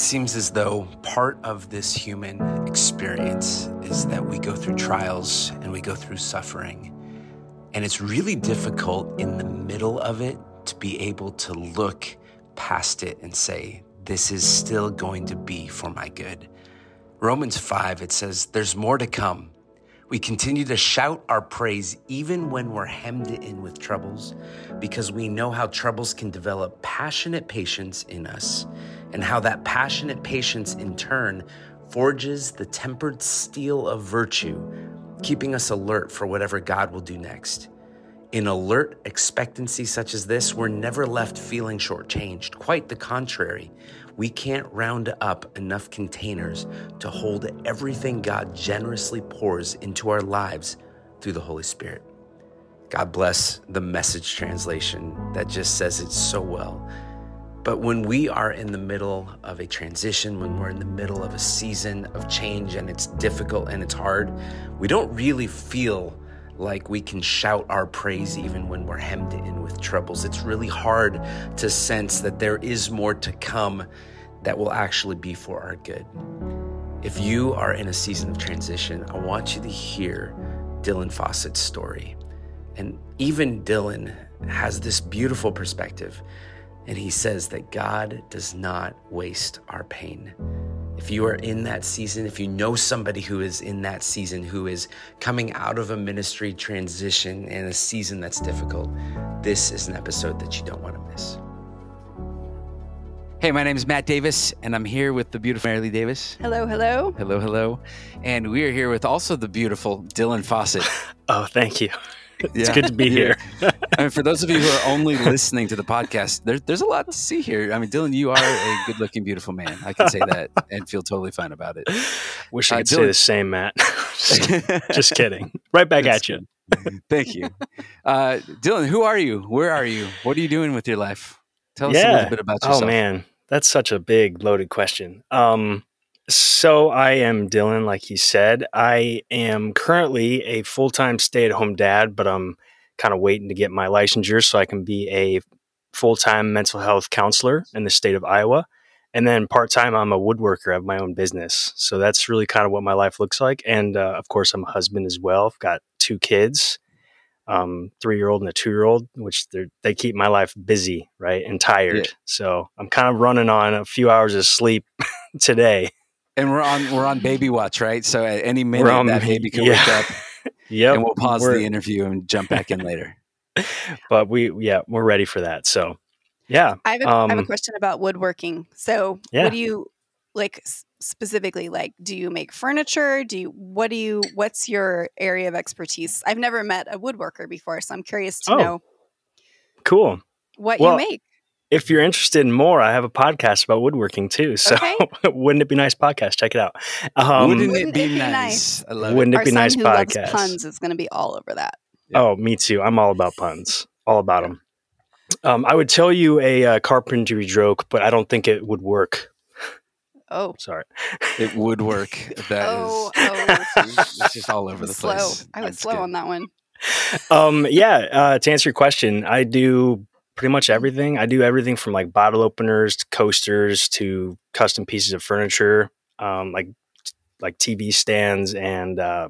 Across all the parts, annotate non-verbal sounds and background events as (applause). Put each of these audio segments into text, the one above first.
seems as though part of this human experience is that we go through trials and we go through suffering. And it's really difficult in the middle of it to be able to look past it and say, this is still going to be for my good. Romans 5, it says, There's more to come. We continue to shout our praise even when we're hemmed in with troubles because we know how troubles can develop passionate patience in us and how that passionate patience in turn forges the tempered steel of virtue, keeping us alert for whatever God will do next. In alert expectancy such as this, we're never left feeling shortchanged. Quite the contrary. We can't round up enough containers to hold everything God generously pours into our lives through the Holy Spirit. God bless the message translation that just says it so well. But when we are in the middle of a transition, when we're in the middle of a season of change and it's difficult and it's hard, we don't really feel like we can shout our praise even when we're hemmed in with troubles. It's really hard to sense that there is more to come that will actually be for our good. If you are in a season of transition, I want you to hear Dillon Fawcett's story. And even Dillon has this beautiful perspective, and he says that God does not waste our pain. If you are in that season, if you know somebody who is in that season, who is coming out of a ministry transition in a season that's difficult, this is an episode that you don't want to miss. Hey, my name is Matt Davis, and I'm here with the beautiful Mary Lee Davis. Hello, hello. Hello, hello. And we are here with also the beautiful Dillon Fawcett. (laughs) oh, thank you. (laughs) It's yeah. good to be here. I mean, for those of you who are only listening to the podcast, there, there's a lot to see here. I mean, Dillon, you are a good looking, beautiful man. I can say that and feel totally fine about it. Wish I uh, could Dillon, say the same, Matt. (laughs) (laughs) Just kidding. Right back at you. Thank you. Uh, Dillon, who are you? Where are you? What are you doing with your life? Tell yeah. us a little bit about oh, yourself. Oh, man. That's such a big, loaded question. Um, so I am Dillon, like he said. I am currently a full time stay at home dad, but I'm kind of waiting to get my licensure so I can be a full time mental health counselor in the state of Iowa. And then part time, I'm a woodworker. I have my own business. So that's really kind of what my life looks like. And uh, of course, I'm a husband as well. I've got two kids um, three year old and a two year old, which they keep my life busy, right, and tired. Yeah. So I'm kind of running on a few hours of sleep (laughs) today. And we're on we're on baby watch, right? So at any minute on, that baby can yeah. wake up. (laughs) yep. And we'll pause we're, the interview and jump back in later. (laughs) but we yeah we're ready for that. So yeah, I have a, um, I have a um, question about woodworking. So yeah. what do you like? specifically like do you make furniture do you what do you what's your area of expertise i've never met a woodworker before so i'm curious to oh, know cool what well, you make if you're interested in more i have a podcast about woodworking too so okay. (laughs) wouldn't it be nice podcast check it out um, wouldn't, it be, it be nice, nice? wouldn't it be nice who podcast puns is going to be all over that oh me too i'm all about puns all about them um, I would tell you a uh, carpentry joke, but I don't think it would work Oh, sorry. It would (laughs) work. That oh, is, oh. (laughs) it's just all over the slow. place. I was slow on that one. Um, yeah. Uh, to answer your question, I do pretty much everything. I do everything from like bottle openers to coasters to custom pieces of furniture, um, like like TV stands and uh,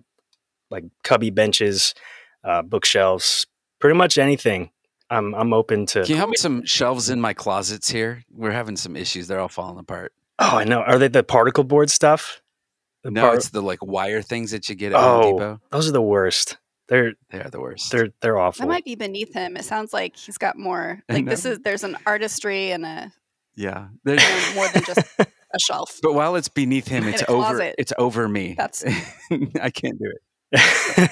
like cubby benches, uh, bookshelves, pretty much anything. I'm I'm open to. Can you help me some shelves in my closets here? We're having some issues. They're all falling apart. Oh, I know. Are they the particle board stuff? The no, par- it's the like wire things that you get at oh, Home Depot. Those are the worst. They're they are the worst. They're they're awful. That might be beneath him. It sounds like he's got more. Like this is there's an artistry and a yeah, there's more than just a shelf. (laughs) But while it's beneath him, (laughs) it's over. It's over me. That's (laughs) I can't do it.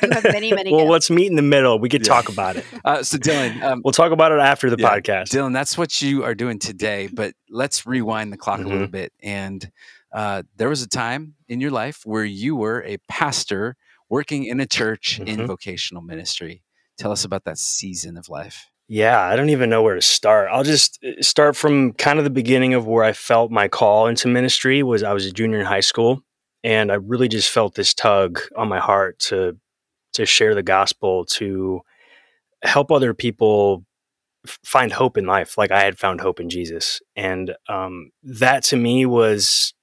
you have many, many. well, gifts. let's meet in the middle. We could yeah. talk about it. Uh, so, Dillon, um, we'll talk about it after the yeah, podcast. Dillon, that's what you are doing today. But let's rewind the clock mm-hmm. a little mm-hmm. bit. And uh, there was a time in your life where you were a pastor working in a church mm-hmm. in vocational ministry. Tell us about that season of life. Yeah, I don't even know where to start. I'll just uh, start from kind of the beginning of where I felt my call into ministry was I was a junior in high school and I really just felt this tug on my heart to to share the gospel to help other people find hope in life like I had found hope in Jesus. And um, that to me was,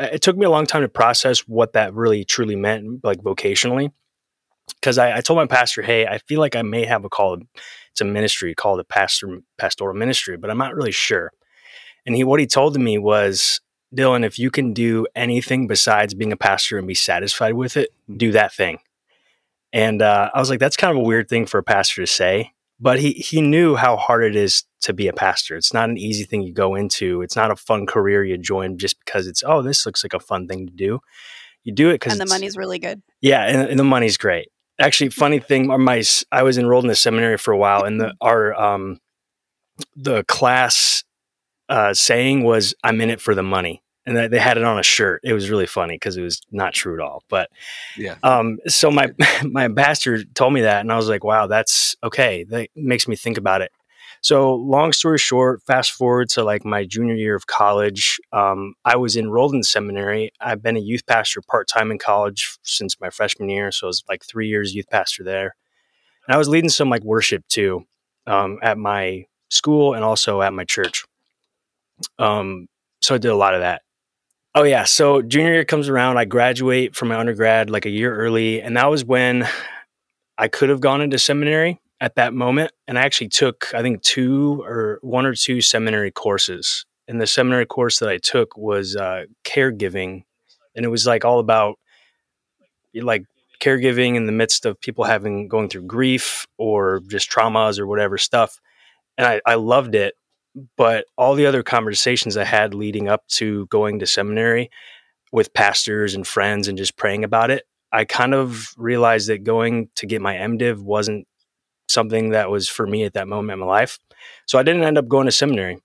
it took me a long time to process what that really truly meant, like vocationally. Because I, I, told my pastor, hey, I feel like I may have a call. It's a ministry called a pastor pastoral ministry, but I'm not really sure. And he, what he told me was, Dillon, if you can do anything besides being a pastor and be satisfied with it, do that thing. And uh, I was like, that's kind of a weird thing for a pastor to say but he he knew how hard it is to be a pastor. It's not an easy thing you go into. It's not a fun career you join just because it's oh this looks like a fun thing to do. You do it because and the money's really good. Yeah, and, and, the money's great. Actually, funny (laughs) thing, my I was enrolled in the seminary for a while, and the (laughs) our um the class uh, saying was I'm in it for the money and they had it on a shirt. It was really funny because it was not true at all. But yeah. Um, so my (laughs) my pastor told me that, and I was like, wow, that's okay. That makes me think about it. So long story short, fast forward to like my junior year of college, um, I was enrolled in seminary. I've been a youth pastor part time in college since my freshman year, so I was like three years youth pastor there, and I was leading some like worship too um, at my school and also at my church. Um, so I did a lot of that. Oh yeah. So junior year comes around, I graduate from my undergrad like a year early, and that was when I could have gone into seminary at that moment. And I actually took, I think, two or one or two seminary courses. And the seminary course that I took was uh, caregiving, and it was like all about like caregiving in the midst of people having going through grief or just traumas or whatever stuff. And I, I loved it but all the other conversations I had leading up to going to seminary with pastors and friends and just praying about it, I kind of realized that going to get my MDiv wasn't something that was for me at that moment in my life. So I didn't end up going to seminary,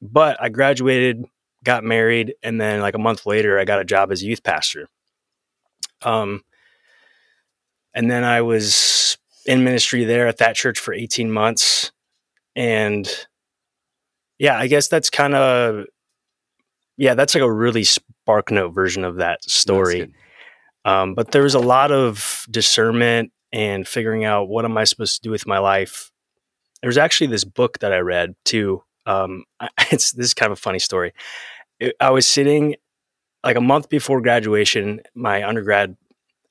but I graduated, got married, and then like a month later, I got a job as a youth pastor. Um, and then I was in ministry there at that church for 18 months. And yeah, I guess that's kind of yeah, that's like a really spark note version of that story. Um, but there was a lot of discernment and figuring out what am I supposed to do with my life. There's actually this book that I read too. Um, (laughs) it's this is kind of a funny story. It, I was sitting like a month before graduation, my undergrad.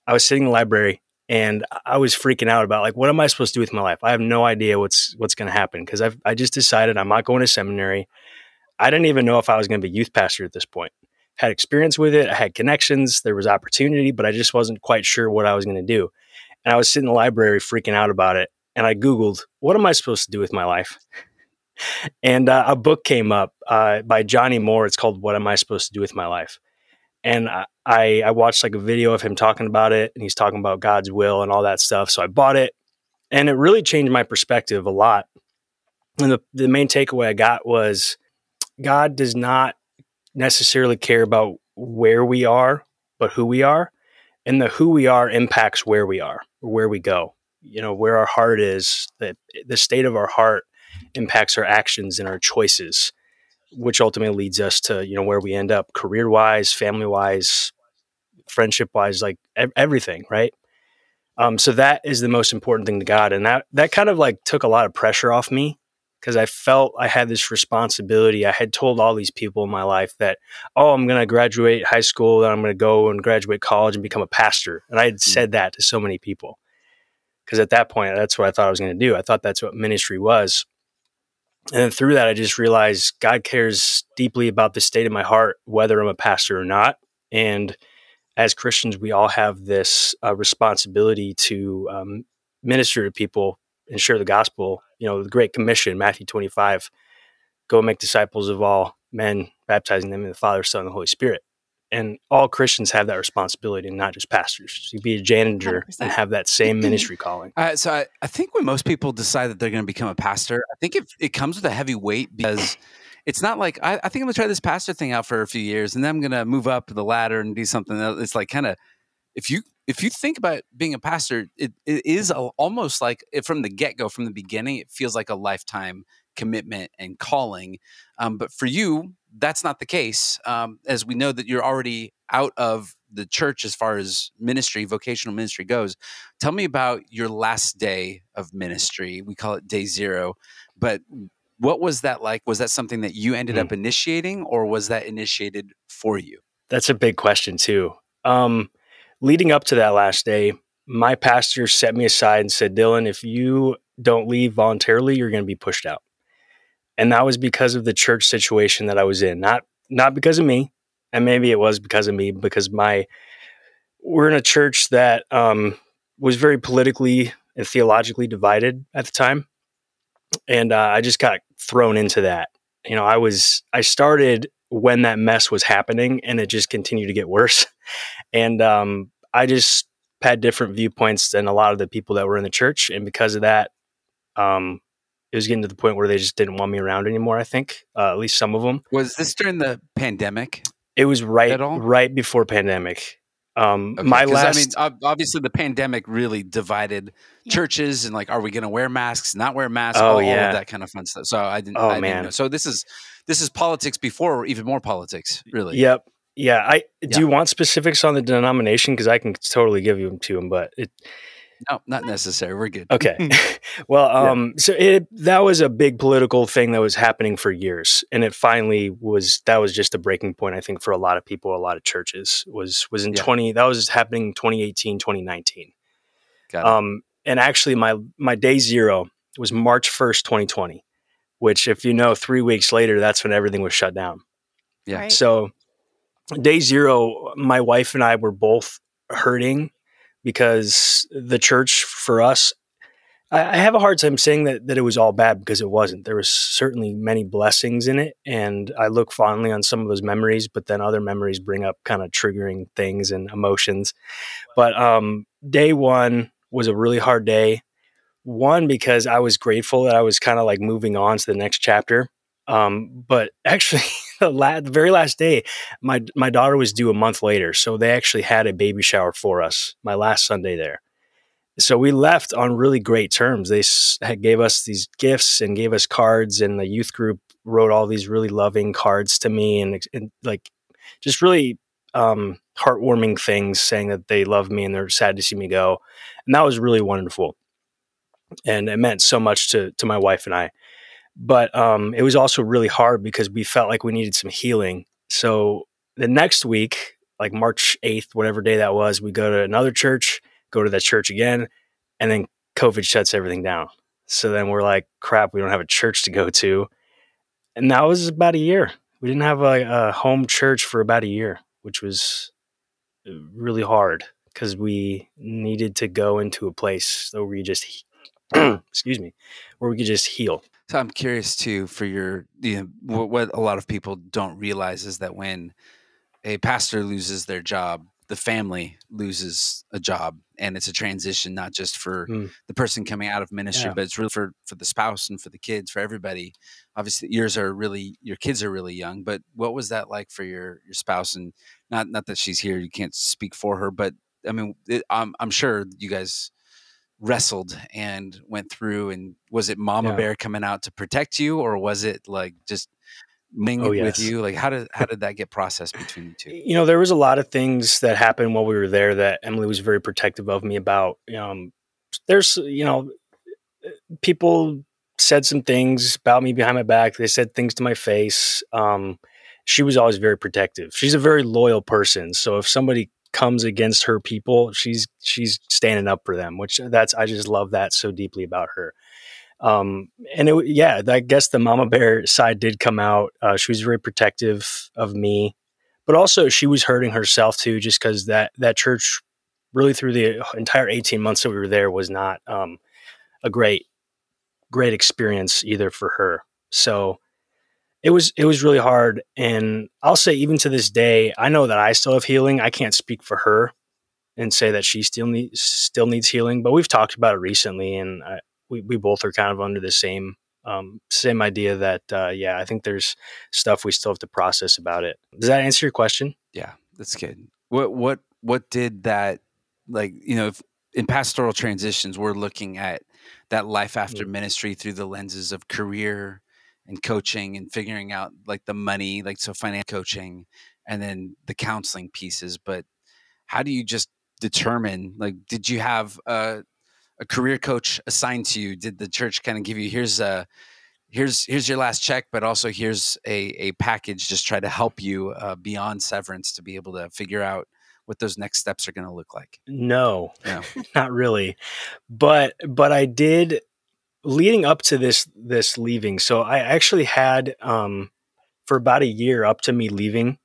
I was sitting in the library and I was freaking out about like what am I supposed to do with my life? I have no idea what's what's going to happen because I I just decided I'm not going to seminary. I didn't even know if I was going to be youth pastor at this point. Had experience with it, I had connections, there was opportunity, but I just wasn't quite sure what I was going to do. And I was sitting in the library freaking out about it, and I googled what am I supposed to do with my life. (laughs) and uh, a book came up uh, by Johnnie Moore. It's called "What Am I Supposed to Do with My Life." And I I watched like a video of him talking about it, and he's talking about God's will and all that stuff. So I bought it, and it really changed my perspective a lot. And the the main takeaway I got was God does not necessarily care about where we are, but who we are, and the who we are impacts where we are or where we go. You know where our heart is. That the state of our heart impacts our actions and our choices which ultimately leads us to you know where we end up career wise family wise friendship wise like ev- everything right? Um, so that is the most important thing to god and that that kind of like took a lot of pressure off me because i felt i had this responsibility. I had told all these people in my life that oh i'm going to graduate high school then i'm going to go and graduate college and become a pastor and i had mm-hmm. said that to so many people because at that point that's what i thought i was going to do. I thought that's what ministry was and then through that, I just realized God cares deeply about the state of my heart, whether I'm a pastor or not. And as Christians, we all have this uh, responsibility to um, minister to people and share the gospel. You know, the Great Commission, Matthew 25 go make disciples of all men, baptizing them in the Father, Son, and the Holy Spirit and all Christians have that responsibility, and not just pastors. You be a janitor 100%. and have that same (clears throat) ministry calling. Uh, so I, I, think when most people decide that they're going to become a pastor, I think it, it comes with a heavy weight because it's not like I, I think I'm going to try this pastor thing out for a few years and then I'm going to move up the ladder and do something else. It's like kind of if you if you think about being a pastor, it, it is a, almost like from the get go, from the beginning, it feels like a lifetime commitment and calling. Um, but for you, that's not the case, um, as we know that you're already out of the church as far as ministry, vocational ministry goes. Tell me about your last day of ministry. We call it day zero, but what was that like? Was that something that you ended mm. up initiating, or was that initiated for you? That's a big question too. Um, leading up to that last day, my pastor set me aside and said, "Dillon, if you don't leave voluntarily, you're going to be pushed out." And that was because of the church situation that I was in, not not because of me, and maybe it was because of me because my we're in a church that um, was very politically and theologically divided at the time, and uh, I just got thrown into that. You know, I was I started when that mess was happening, and it just continued to get worse. (laughs) And um, I just had different viewpoints than a lot of the people that were in the church, and because of that, um, it was getting to the point where they just didn't want me around anymore. I think uh, at least some of them. Was this during the pandemic? It was right right before pandemic. Um, okay, my last, I mean, obviously the pandemic really divided yeah. churches and like, are we going to wear masks? Not wear masks? Oh all, yeah, all of that kind of fun stuff. So I didn't. Oh I man. Didn't so this is this is politics before even more politics, really. Yep. Yeah. I do yeah. you want specifics on the denomination because I can totally give you them to them, but it no, not necessary. We're good. Okay. (laughs) (laughs) well, um, yeah. so it that was a big political thing that was happening for years, and it finally was. That was just a breaking point, I think, for a lot of people, a lot of churches. Was was in yeah. twenty. That was happening 2018, 2019. Got it. Um, and actually, my my day zero was March first, twenty twenty, which, if you know, three weeks later, that's when everything was shut down. Yeah. Right. So, day zero, my wife and I were both hurting because the church for us I, have a hard time saying that that it was all bad because it wasn't. There was certainly many blessings in it, and I look fondly on some of those memories. But then other memories bring up kind of triggering things and emotions. But um, day one was a really hard day. One because I was grateful that I was kind of like moving on to the next chapter. Um, but (laughs) actually, (laughs) the, the very last day, my my daughter was due a month later, so they actually had a baby shower for us. My last Sunday there, so we left on really great terms. They gave us these gifts and gave us cards, and the youth group wrote all these really loving cards to me, and, and like just really um, heartwarming things, saying that they love me and they're sad to see me go, and that was really wonderful, and it meant so much to to my wife and I but um, it was also really hard because we felt like we needed some healing. So the next week, like March 8th, whatever day that was, we go to another church, go to that church again, and then COVID shuts everything down. So then we're like, crap, we don't have a church to go to. And that was about a year. We didn't have a, a home church for about a year, which was uh, really hard because we needed to go into a place where we just, (clears throat) excuse me, where we could just heal. So I'm curious too for your you know what, what a lot of people don't realize is that when a pastor loses their job, the family loses a job and it's a transition not just for mm. the person coming out of ministry yeah. but it's really for for the spouse and for the kids for everybody obviously yours are really your kids are really young but what was that like for your your spouse and not not that she's here you can't speak for her but i mean it, I'm, I'm sure you guys wrestled and went through and was it mama yeah. bear coming out to protect you or was it like just mingling oh, yes. with you like how did how (laughs) did that get processed between you two you know there was a lot of things that happened while we were there that emily was very protective of me about um there's you know people said some things about me behind my back they said things to my face um she was always very protective she's a very loyal person so if somebody comes against her people, she's she's standing up for them, which that's I just love that so deeply about her. Um, and it, yeah, I guess the mama bear side did come out. Uh, she was very protective of me, but also she was hurting herself too, just because that that church really through the entire 18 months that we were there was not um, a great great experience either for her. So it was it was really hard and i'll say even to this day i know that i still have healing i can't speak for her and say that she still needs still needs healing but we've talked about it recently and I, we, we both are kind of under the same um, same idea that uh, yeah i think there's stuff we still have to process about it. Does that answer your question? Yeah that's good. What what what did that like you know if, in pastoral transitions we're looking at that life after mm-hmm. ministry through the lenses of career and coaching and figuring out like the money, like so financial coaching, and then the counseling pieces. But how do you just determine like did you have a, a career coach assigned to you did the church kind of give you here's a here's here's your last check but also here's a, a package just try to help you uh, beyond severance to be able to figure out what those next steps are going to look like no no (laughs) not really but but i did leading up to this this leaving so i actually had um for about a year up to me leaving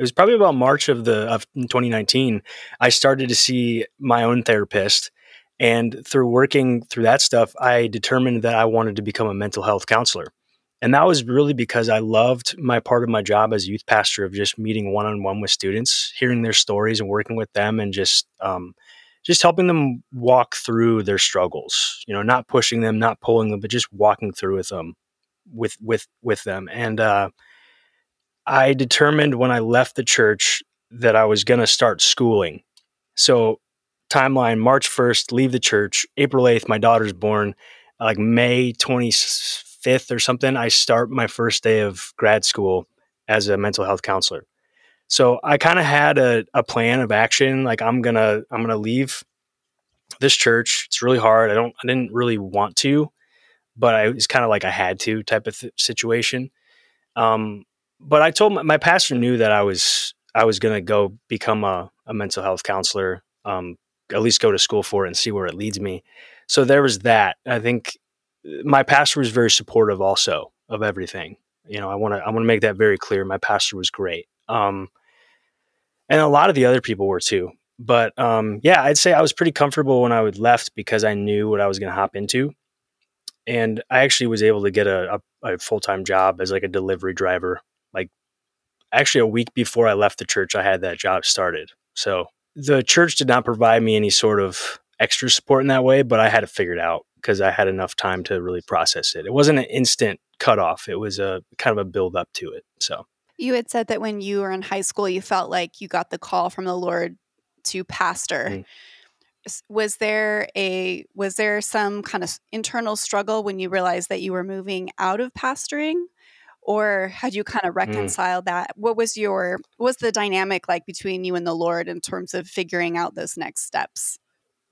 it was probably about March of the of 2019. I started to see my own therapist, and through working through that stuff, I determined that I wanted to become a mental health counselor. And that was really because I loved my part of my job as youth pastor of just meeting one on one with students, hearing their stories and working with them, and just um, just helping them walk through their struggles. You know, not pushing them, not pulling them, but just walking through with them, with with with them. And uh, I determined when I left the church that I was going to start schooling. So, timeline March 1st, leave the church. April 8th, my daughter's born. Like May 25th or something, I start my first day of grad school as a mental health counselor. So I kind of had a, a plan of action. Like I'm gonna I'm gonna leave this church. It's really hard. I don't I didn't really want to, but I was kind of like I had to type of th- situation. Um, but I told my, my, pastor knew that I was I was to go become a, a, mental health counselor, um, at least go to school for it and see where it leads me. So there was that. I think uh, my pastor was very supportive also of everything. You know, I want to I want to make that very clear. My pastor was great, um, and a lot of the other people were too. But um, yeah, I'd say I was pretty comfortable when I would left because I knew what I was going to hop into, and I actually was able to get a, a, a full time job as like a delivery driver like actually a week before I left the church, I had that job started. So the church did not provide me any sort of extra support in that way, but I had it figured out because I had enough time to really process it. It wasn't an instant cutoff. It was a kind of a build up to it. So you had said that when you were in high school, you felt like you got the call from the Lord to pastor. Mm. Was there a was there some kind of internal struggle when you realized that you were moving out of pastoring? or had you kind of mm. reconciled mm. that what was your what was the dynamic like between you and the lord in terms of figuring out those next steps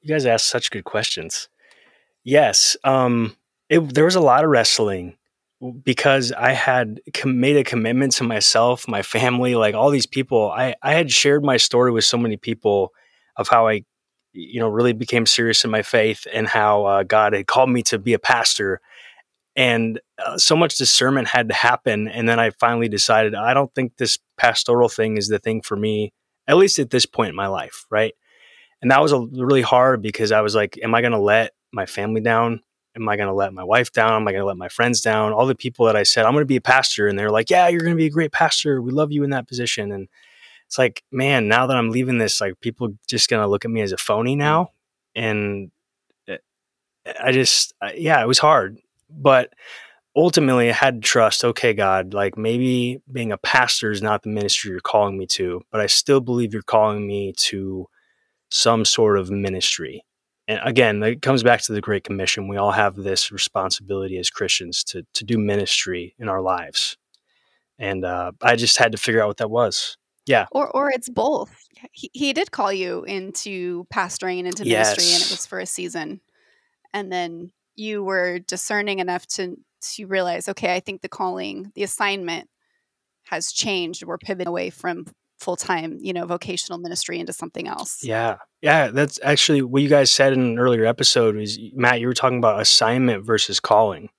you guys ask such good questions yes um it, there was a lot of wrestling because i had com- made a commitment to myself my family like all these people i i had shared my story with so many people of how i you know really became serious in my faith and how uh, god had called me to be a pastor. And uh, so much discernment had to happen and then i finally decided i don't think this pastoral thing is the thing for me at least at this point in my life right? And that was a, really hard because i was like am i going to let my family down am i going to let my wife down? Am i going to let my friends down? All the people that i said i'm going to be a pastor and they're like yeah you're going to be a great pastor. We love you in that position. And it's like man now that i'm leaving this like people just going to look at me as a phony now and eh, i just yeah it was hard. But ultimately I had to trust, okay, God, like maybe being a pastor is not the ministry you're calling me to, but I still believe you're calling me to some sort of ministry. And again, it comes back to the Great Commission. We all have this responsibility as Christians to to do ministry in our lives. And uh, I just had to figure out what that was. Yeah. Or or it's both. He, he did call you into pastoring and into yes. ministry, and it was for a season. And then you were discerning enough to to realize, okay, I think the calling, the assignment has changed. We're pivoting away from full time, you know, vocational ministry into something else. Yeah. Yeah. That's actually what you guys said in an earlier episode was Matt, you were talking about assignment versus calling.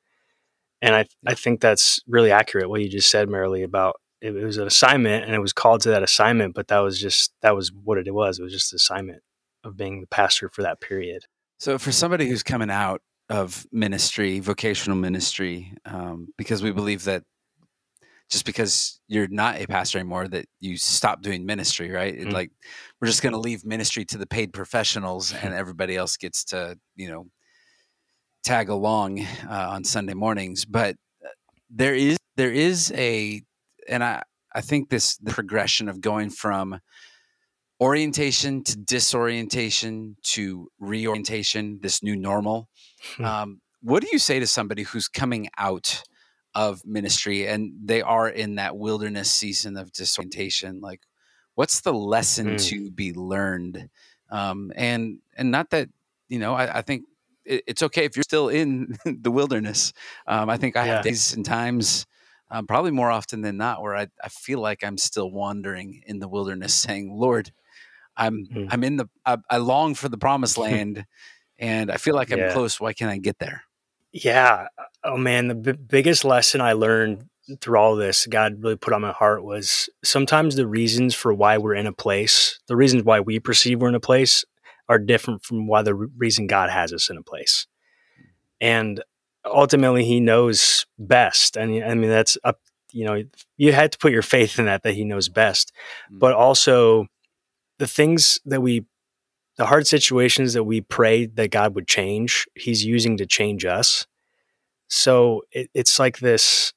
And I, I think that's really accurate what you just said, Marilee, about it, it was an assignment and it was called to that assignment, but that was just that was what it was. It was just the assignment of being the pastor for that period. So for somebody who's coming out of ministry, vocational ministry, um, because we believe that just because you're not a pastor anymore, that you stop doing ministry, right? Mm-hmm. Like we're just going to leave ministry to the paid professionals, (laughs) and everybody else gets to, you know, tag along uh, on Sunday mornings. But uh, there is there is a, and I I think this the progression of going from orientation to disorientation to reorientation, this new normal. Hmm. Um, what do you say to somebody who's coming out of ministry and they are in that wilderness season of disorientation? Like, what's the lesson mm. to be learned um, and and not that you know i, I think it, it's okay if you're still in (laughs) the wilderness um, i think i yeah. have days and times um, probably more often than not where I, I feel like i'm still wandering in the wilderness (laughs) saying lord i'm mm. i'm in the I, I, long for the promised (laughs) land and i feel like i'm yeah. close why can't i get there yeah oh man the b- biggest lesson i learned through all this God really put on my heart was sometimes the reasons for why we're in a place, the reasons why we perceive we're in a place are different from why the reason God has us in a place. And ultimately he knows best. And I mean that's up, you know, you had to put your faith in that that he knows best. Mm. But also the things that we the hard situations that we pray that God would change, he's using to change us. So it, it's like this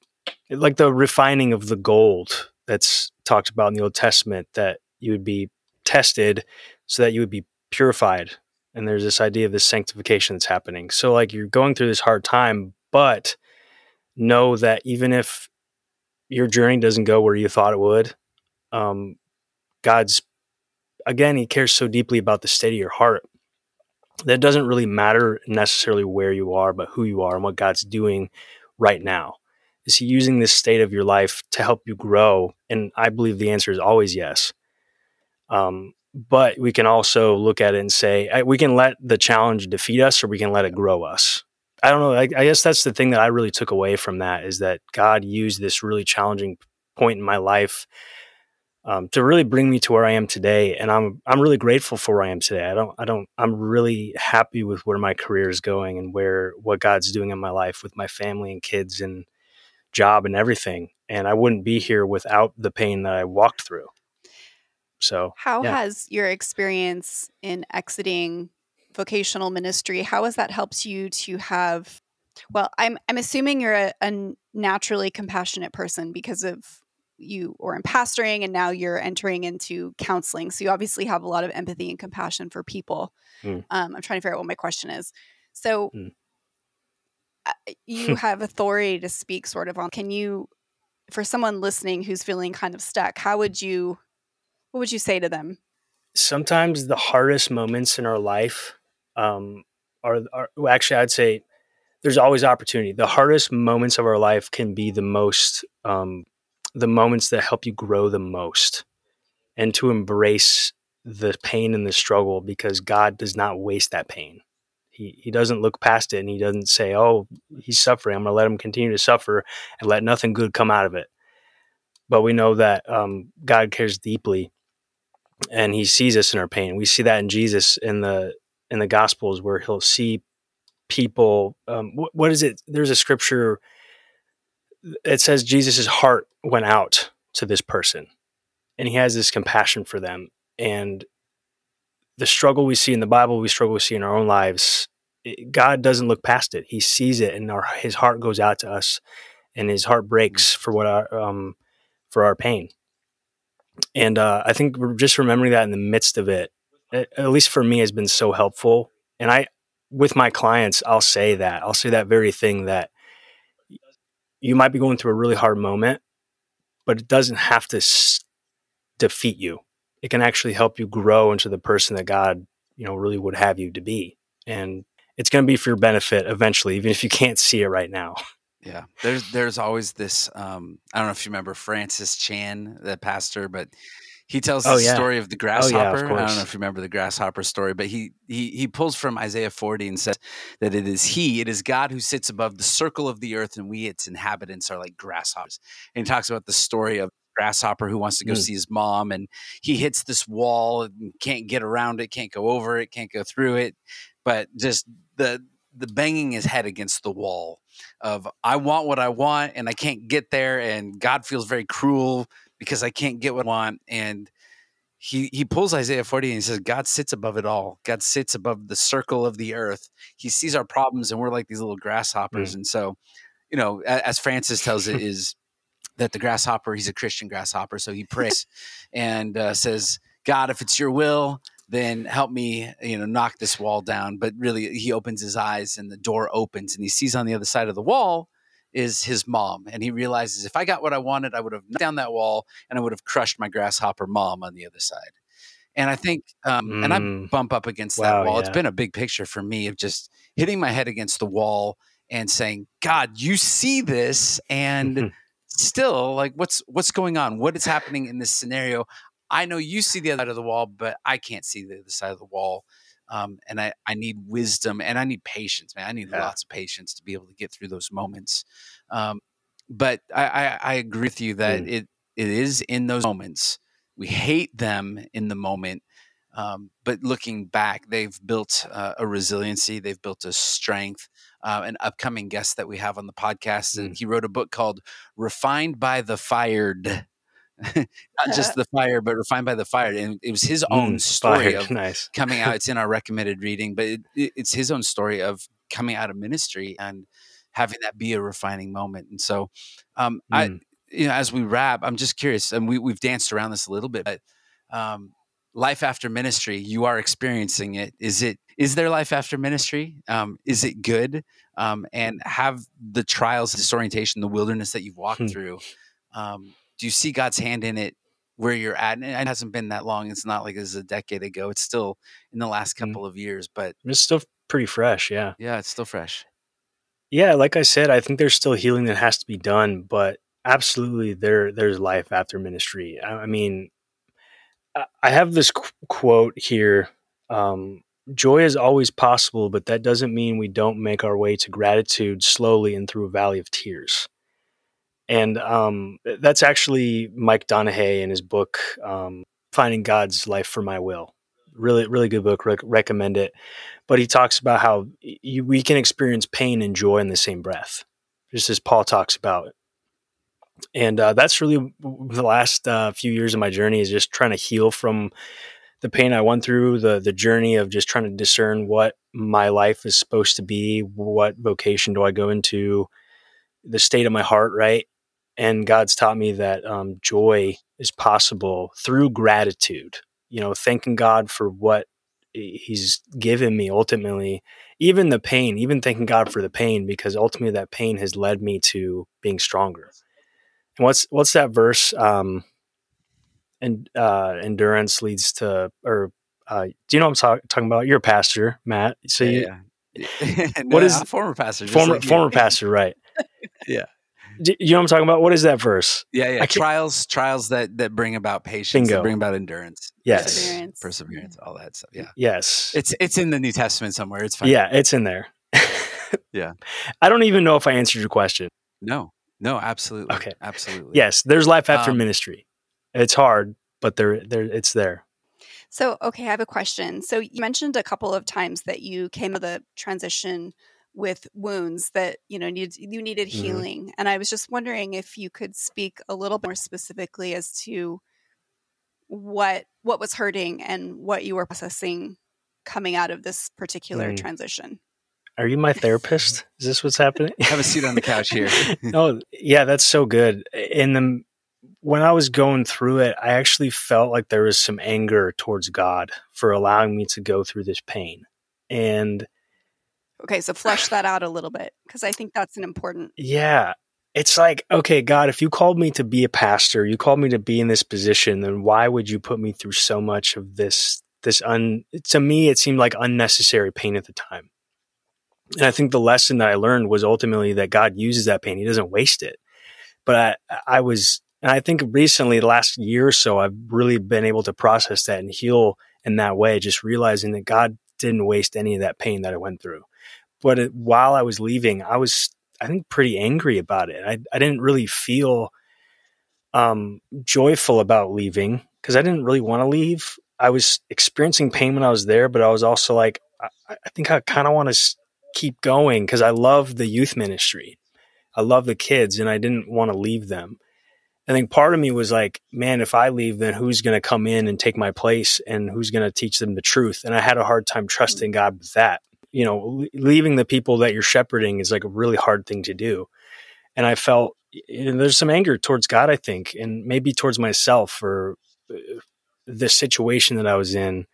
like the refining of the gold that's talked about in the Old Testament that you would be tested so that you would be purified. And there's this idea of this sanctification that's happening. So like you're going through this hard time, but know that even if your journey doesn't go where you thought it would, um, God's again, He cares so deeply about the state of your heart that doesn't really matter necessarily where you are, but who you are and what God's doing right now. Is he using this state of your life to help you grow? And I believe the answer is always yes. Um, but we can also look at it and say we can let the challenge defeat us or we can let it grow us. I don't know. I, I guess that's the thing that I really took away from that is that God used this really challenging point in my life um, to really bring me to where I am today, and I'm I'm really grateful for where I am today. I don't I don't I'm really happy with where my career is going and where what God's doing in my life with my family and kids and job and everything. And I wouldn't be here without the pain that I walked through. So, how yeah. has your experience in exiting vocational ministry? How has that helped you to have? Well, I'm I'm assuming you're a, a naturally compassionate person because of you were in pastoring, and now you're entering into counseling. So you obviously have a lot of empathy and compassion for people. Mm. Um, I'm trying to figure out what my question is. So, mm you (laughs) have authority to speak sort of on can you for someone listening who's feeling kind of stuck how would you what would you say to them sometimes the hardest moments in our life um, are, are well, actually i'd say there's always opportunity the hardest moments of our life can be the most um, the moments that help you grow the most and to embrace the pain and the struggle because god does not waste that pain he, he doesn't look past it and he doesn't say, oh, he's suffering. I'm going to let him continue to suffer and let nothing good come out of it. But we know that um, God cares deeply and he sees us in our pain. We see that in Jesus in the in the Gospels where he'll see people. Um, what, what is it? There's a scripture. It says Jesus' heart went out to this person, and he has this compassion for them. And the struggle we see in the Bible, we struggle we see in our own lives. God doesn't look past it; He sees it, and our His heart goes out to us, and His heart breaks mm. for what our um, for our pain. And uh, I think just remembering that in the midst of it, at least for me, has been so helpful. And I, with my clients, I'll say that I'll say that very thing that you might be going through a really hard moment, but it doesn't have to s- defeat you it can actually help you grow into the person that God, you know, really would have you to be. And it's going to be for your benefit eventually, even if you can't see it right now. (laughs) Yeah, there's there's always this. Um, I don't know if you remember Francis Chan, the pastor, but he tells oh, the yeah. story of the grasshopper. Oh, yeah, I don't know if you remember the grasshopper story, but he he he pulls from Isaiah 40 and says that it is he, it is God who sits above the circle of the earth, and we its inhabitants are like grasshoppers. And he talks about the story of the grasshopper who wants to go mm. see his mom and he hits this wall and can't get around it can't go over it can't go through it but just the the banging his head against the wall of i want what i want and i can't get there and god feels very cruel because i can't get what i want and he he pulls Isaiah 40 and he says, God sits above it all. God sits above the circle of the earth. He sees our problems and we're like these little grasshoppers. Mm. And so, you know, as Francis tells it, is that the grasshopper, he's a Christian grasshopper, so he (laughs) prays and uh, says, God, if it's your will, then help me, you know, knock this wall down. But really, he opens his eyes and the door opens and he sees on the other side of the wall is his mom, and he realizes if I got what I wanted, I would have knocked down that wall and I would have crushed my grasshopper mom on the other side. And I think, um, mm. and I mm. bump up against wow, that wall. Yeah. It's been a big picture for me of just hitting my head against the wall and saying, "God, you see this, and (laughs) still, like, what's what's going on? What is happening in this scenario? I know you see the other side of the wall, but I can't see the other side of the wall." Um, and I, I need wisdom and I need patience, man. I need yeah. lots of patience to be able to get through those moments. Um, but I, I, I, agree with you that mm. it it is in those moments we hate them in the moment um, but looking back they've built uh, a resiliency they've built a strength uh, an upcoming guest that we have on the podcast and mm. he wrote a book called refined by the fired (laughs) not just the fire but refined by the fire and it was his own mm, story of (laughs) nice. coming out it's in our (laughs) recommended reading but it, it, it's his own story of coming out of ministry and having that be a refining moment and so um, mm. i you know, as we wrap, I'm just curious, and we we've danced around this a little bit, but um, life after ministry, you are experiencing it. Is it is there life after ministry? Um, is it good? Um, and have the trials, disorientation, the wilderness that you've walked hmm. through. Um, do you see God's hand in it where you're at? And it hasn't been that long. It's not like it was a decade ago. It's still in the last hmm. couple mm. of years, but it's still pretty fresh. Yeah. Yeah, it's still fresh. Yeah, like I said, I think there's still healing that has to be done, but absolutely there there's life after ministry i, I mean i have this qu- quote here um, joy is always possible but that doesn't mean we don't make our way to gratitude slowly and through a valley of tears and um, that's actually mike donehey in his book um, finding god's life for my will. Really really good book Re- recommend it. But he talks about how you, we can experience pain and joy in the same breath just as paul talks about. And uh, that's really the last uh, few years of my journey is just trying to heal from the pain I went through, the the journey of just trying to discern what my life is supposed to be, what vocation do I go into, the state of my heart, right? And God's taught me that um, joy is possible through gratitude. You know, thanking God for what He's given me ultimately, even the pain, even thanking God for the pain, because ultimately that pain has led me to being stronger. What's what's that verse? Um, and uh, endurance leads to, or uh, do you know what I'm talk- talking about? You're a pastor, Matt. So yeah, you, yeah. (laughs) no, what is former pastor? Former like former pastor, right? (laughs) yeah. Do you know what I'm talking about? What is that verse? Yeah, yeah. Trials, trials that that bring about patience, Bingo. that bring about endurance. Yes, perseverance. perseverance, all that stuff. Yeah. Yes, it's it's in the New Testament somewhere. It's fine. Yeah, it's in there. (laughs) yeah. I don't even know if I answered your question. No, no, absolutely. Okay, absolutely. Yes, there's life after um, ministry. It's hard, but there, there, it's there. So, okay, I have a question. So, you mentioned a couple of times that you came to the transition with wounds that you know needed you needed mm-hmm. healing, and I was just wondering if you could speak a little more specifically as to what what was hurting and what you were processing coming out of this particular mm. transition. Are you my (laughs) therapist? Is this what's happening? You have a seat on the couch here. (laughs) oh, yeah, that's so good. In the when I was going through it, I actually felt like there was some anger towards God for allowing me to go through this pain. And okay, so flesh that out a little bit because I think that's an important. Yeah, it's like, okay, God, if you called me to be a pastor, you called me to be in this position, then why would you put me through so much of this? This un to me, it seemed like unnecessary pain at the time. And I think the lesson that I learned was ultimately that God uses that pain. He doesn't waste it. But I, I was, and I think recently, the last year or so, I've really been able to process that and heal in that way, just realizing that God didn't waste any of that pain that I went through. But it, while I was leaving, I was, I think, pretty angry about it. I, I didn't really feel um, joyful about leaving because I didn't really want to leave. I was experiencing pain when I was there, but I was also like, I, I think I kind of want to keep going because I love the youth ministry. I love the kids and I didn't want to leave them. I think part of me was like, man, if I leave, then who's going to come in and take my place and who's going to teach them the truth? And I had a hard time trusting God with that. You know, leaving the people that you're shepherding is like a really hard thing to do. And I felt you know, there's some anger towards God, I think, and maybe towards myself for uh, the situation that I was in.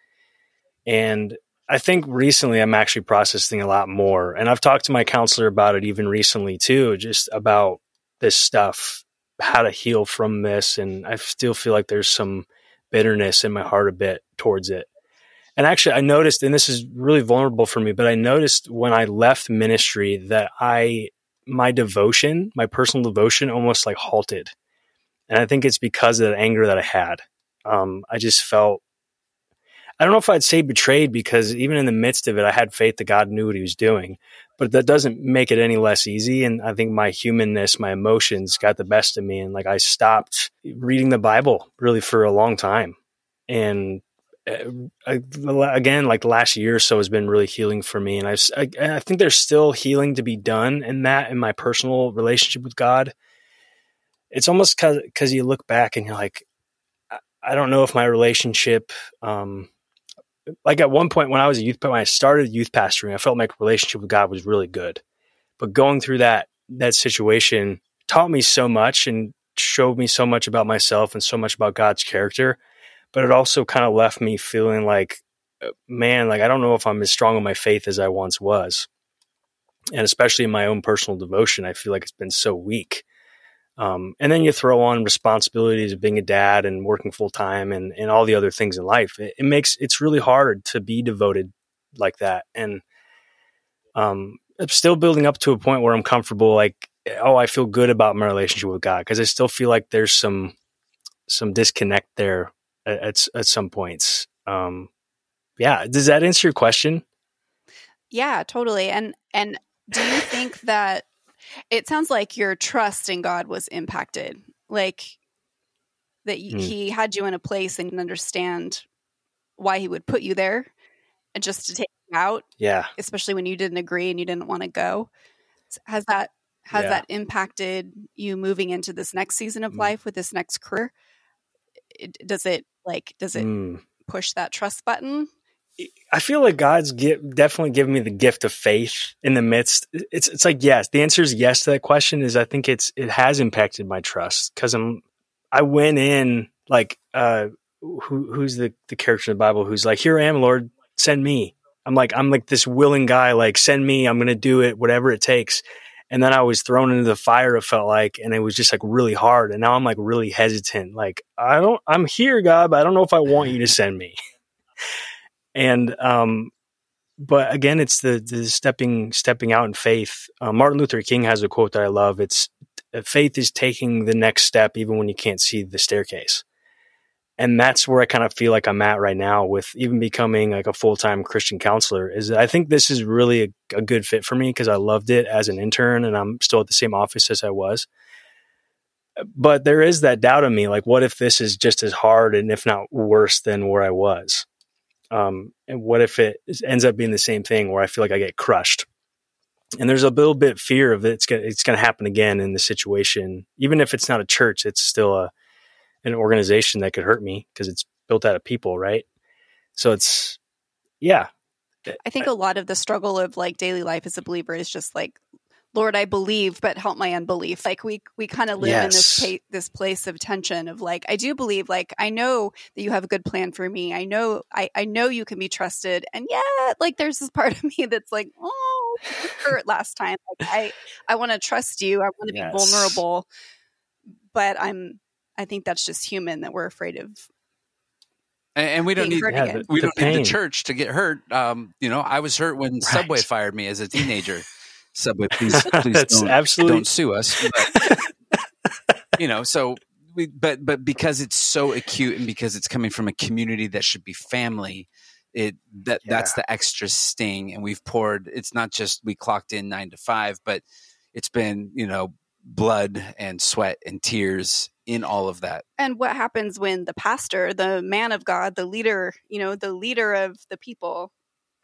And I think recently I'm actually processing a lot more. And I've talked to my counselor about it even recently too, just about this stuff, how to heal from this. And I still feel like there's some bitterness in my heart a bit towards it. And actually, I noticed, and this is really vulnerable for me, but I noticed when I left ministry that I, my devotion, my personal devotion almost like halted. And I think it's because of the anger that I had. Um, I just felt I don't know if I'd say betrayed because even in the midst of it, I had faith that God knew what he was doing. But that doesn't make it any less easy. And I think my humanness, my emotions got the best of me. And like I stopped reading the Bible really for a long time. And I, again, like last year or so has been really healing for me. And I, I, I think there's still healing to be done in that, in my personal relationship with God. It's almost because you look back and you're like, I don't know if my relationship, um, like at one point when I was a youth, when I started youth pastoring, I felt my relationship with God was really good. But going through that that situation taught me so much and showed me so much about myself and so much about God's character. But it also kind of left me feeling like, uh, man, like I don't know if I'm as strong in my faith as I once was. And especially in my own personal devotion, I feel like it's been so weak. Um, and then you throw on responsibilities of being a dad and working full time and, and all the other things in life. It, it, makes it's really hard to be devoted like that. And um, I'm still building up to a point where I'm comfortable. Like, oh, I feel good about my relationship with God because I still feel like there's some some disconnect there at at, at some points. Um, yeah, does that answer your question? Yeah, totally. And and do you think that it sounds like your trust in God was impacted. Like that mm. he had you in a place and understand why he would put you there and just to take you out. Yeah. Especially when you didn't agree and you didn't want to go. Has that has yeah. that impacted you moving into this next season of mm. life with this next career? does it like does it mm. push that trust button? I feel like God's get, definitely given me the gift of faith in the midst. It's it's like yes, the answer is yes to that question. Is I think it's it has impacted my trust because I'm I went in like uh who who's the the character in the Bible who's like here I am Lord send me. I'm like I'm like this willing guy like send me I'm gonna do it whatever it takes. And then I was thrown into the fire. It felt like, and it was just like really hard. And now I'm like really hesitant. Like I don't I'm here God, but I don't know if I want you to send me. (laughs) and um, but again, it's the the stepping stepping out in faith. Uh, Martin Luther King has a quote that I love. It's faith is taking the next step even when you can't see the staircase. And that's where I kind of feel like I'm at right now with even becoming like a full time Christian counselor. Is I think this is really a, a good fit for me because I loved it as an intern and I'm still at the same office as I was. But there is that doubt in me like, what if this is just as hard and if not worse than where I was? Um, and what if it ends up being the same thing where I feel like I get crushed? And there's a little bit fear of. It's gonna, it's going to happen again in the situation. Even if it's not a church, it's still a, an organization that could hurt me because it's built out of people, right? So it's, yeah. I think a lot of the struggle of like daily life as a believer is just like Lord, I believe, but help my unbelief. Like we we kind of live yes. in this pa- this place of tension of like I do believe, like I know that you have a good plan for me. I know I I know you can be trusted, and yet like there's this part of (laughs) me that's like, oh, hurt last time. Like I I want to trust you. I want to yes. be vulnerable, but I'm. I think that's just human that we're afraid of and, we don't need yeah, the, we don't need the church to get hurt. Um, you know, I was hurt when right. Subway fired me as a teenager. Subway, please, (laughs) please don't, absolutely... don't sue us. But, (laughs) you know, so we, but but because it's so acute and because it's coming from a community that should be family, it that yeah. that's the extra sting. And we've poured. It's not just we clocked in nine to five, but it's been you know blood and sweat and tears in all of that. And what happens when the pastor, the man of God, the leader, you know, the leader of the people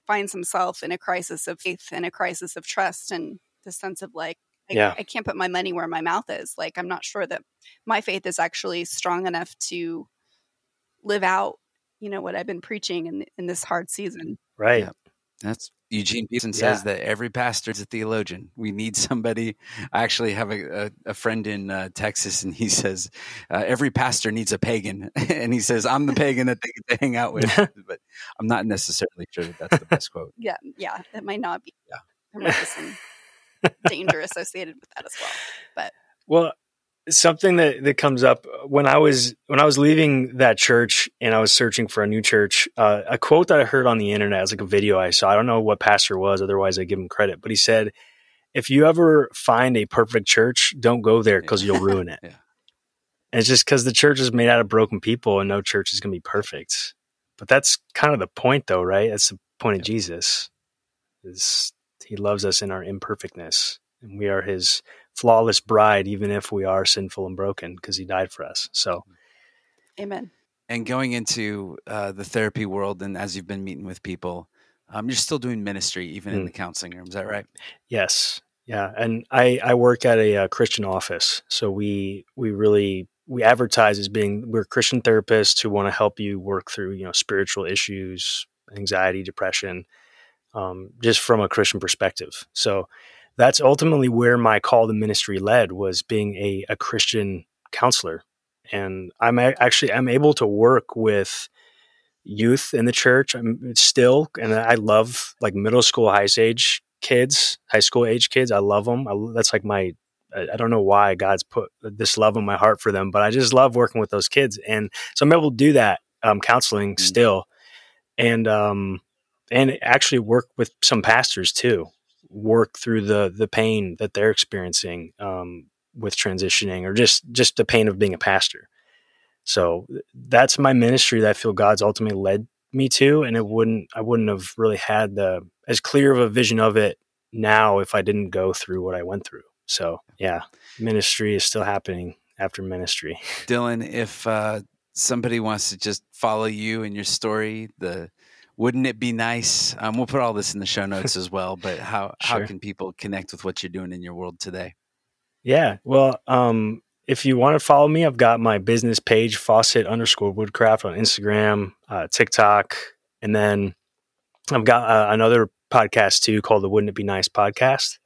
finds himself in a crisis of faith and a crisis of trust and the sense of like I, yeah. I can't put my money where my mouth is like i'm not sure that my faith is actually strong enough to live out you know what i've been preaching in in this hard season right yeah. that's Eugene Peterson says that every pastor is a theologian. We need somebody. I actually have a, a, a friend in uh, Texas, and he says uh, every pastor needs a pagan, (laughs) and he says I'm the pagan that they get to hang out with. (laughs) but I'm not necessarily sure that that's the best quote. (laughs) Yeah, yeah, it might not be. Yeah, there might be some danger associated with that as well. But well, something that, that comes up when I was when I was leaving that church and I was searching for a new church. Uh, a quote that I heard on the internet is like a video I saw. I don't know what pastor was, otherwise I give him credit. But he said, "If you ever find a perfect church, don't go there because you'll ruin (laughs) it." yeah. And it's just because the church is made out of broken people, and no church is going to be perfect. But that's kind of the point, though, right? That's the point of Jesus. Is he loves us in our imperfectness, and we are his flawless bride, even if we are sinful and broken, because he died for us. So, amen. And going into uh, the therapy world, and as you've been meeting with people, um, you're still doing ministry even mm. in the counseling room. Is that right? Yes. Yeah. And I, I work at a, a uh, Christian office. So we, we really, we advertise as being, we're Christian therapists who want to help you work through, you know, spiritual issues, anxiety, depression, um, just from a Christian perspective. So that's ultimately where my call to ministry led was being a, a Christian counselor. And I'm actually I'm able to work with youth in the church. I'm still, and I love like middle school, high age kids, high school age kids. I love them. I, that's like my I don't know why God's put this love in my heart for them, but I just love working with those kids, and so I'm able to do that um, counseling mm-hmm. still, and um, and actually work with some pastors too work through the the pain that they're experiencing um, with transitioning or just just the pain of being a pastor. So that's my ministry that I feel God's ultimately led me to, and it wouldn't I wouldn't have really had the as clear of a vision of it now if I didn't go through what I went through. So yeah, ministry is still happening after ministry. Dillon, if uh, somebody wants to just follow you and your story, the wouldn't it be nice? Um, we'll put all this in the show notes as well. But (laughs) how sure. how can people connect with what you're doing in your world today? Yeah, well, um, if you want to follow me, I've got my business page, Fawcett underscore Woodcraft on Instagram, uh, TikTok, and then I've got uh, another podcast too called the Wouldn't It Be Nice podcast,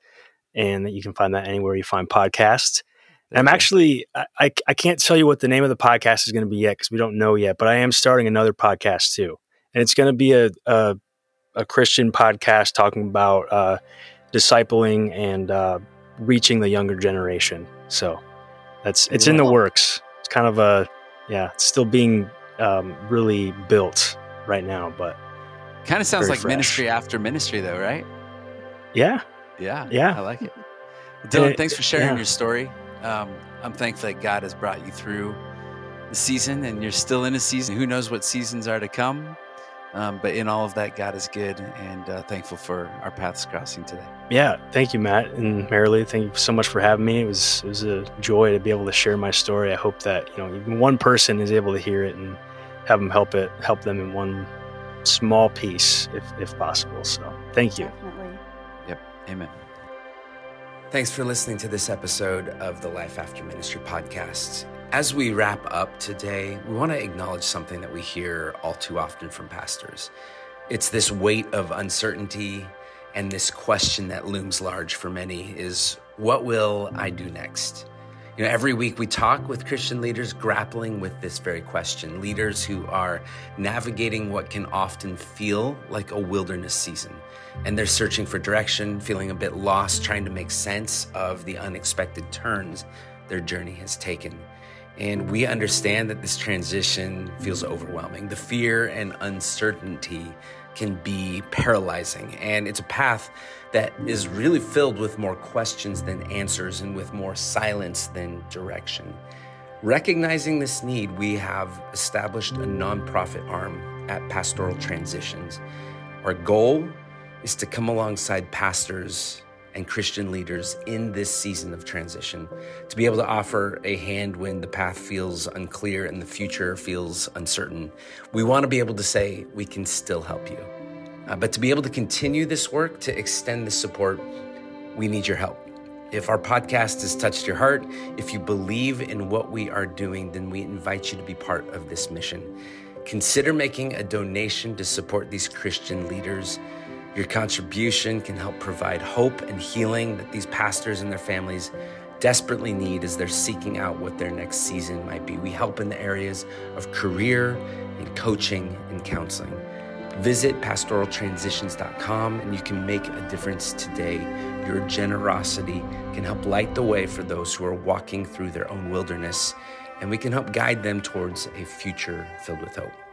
and you can find that anywhere you find podcasts. And I'm actually I, I can't tell you what the name of the podcast is going to be yet because we don't know yet, but I am starting another podcast too and it's going to be a, a, a Christian podcast talking about uh, discipling and uh, reaching the younger generation. So that's it's in the works. It's kind of a yeah, it's still being um, really built right now, but kind of sounds like fresh. ministry after ministry, though, right? Yeah, yeah, yeah. I like it. Dillon, thanks for sharing yeah. your story. Um, I'm thankful that God has brought you through the season, and you're still in a season. Who knows what seasons are to come? Um, but in all of that, God is good and uh, thankful for our paths crossing today. Yeah, thank you, Matt and Marilee. Thank you so much for having me. It was it was a joy to be able to share my story. I hope that you know even one person is able to hear it and have them help it help them in one small piece, if if possible. So thank you. Definitely. Yep. Amen. Thanks for listening to this episode of the Life After Ministry podcast. As we wrap up today, we want to acknowledge something that we hear all too often from pastors. It's this weight of uncertainty and this question that looms large for many is what will I do next? You know, every week we talk with Christian leaders grappling with this very question. Leaders who are navigating what can often feel like a wilderness season. And they're searching for direction, feeling a bit lost, trying to make sense of the unexpected turns their journey has taken. And we understand that this transition feels overwhelming. The fear and uncertainty can be paralyzing. And it's a path that is really filled with more questions than answers and with more silence than direction. Recognizing this need, we have established a nonprofit arm at Pastoral Transitions. Our goal is to come alongside pastors and Christian leaders in this season of transition to be able to offer a hand when the path feels unclear and the future feels uncertain. We want to be able to say, we can still help you. Uh, but to be able to continue this work, to extend the support, we need your help. If our podcast has touched your heart, if you believe in what we are doing, then we invite you to be part of this mission. Consider making a donation to support these Christian leaders Your contribution can help provide hope and healing that these pastors and their families desperately need as they're seeking out what their next season might be. We help in the areas of career and coaching and counseling. Visit pastoraltransitions.com and you can make a difference today. Your generosity can help light the way for those who are walking through their own wilderness, and we can help guide them towards a future filled with hope.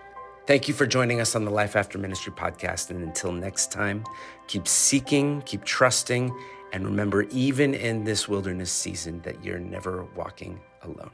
Thank you for joining us on the Life After Ministry podcast. And until next time, keep seeking, keep trusting, and remember, even in this wilderness season, that you're never walking alone.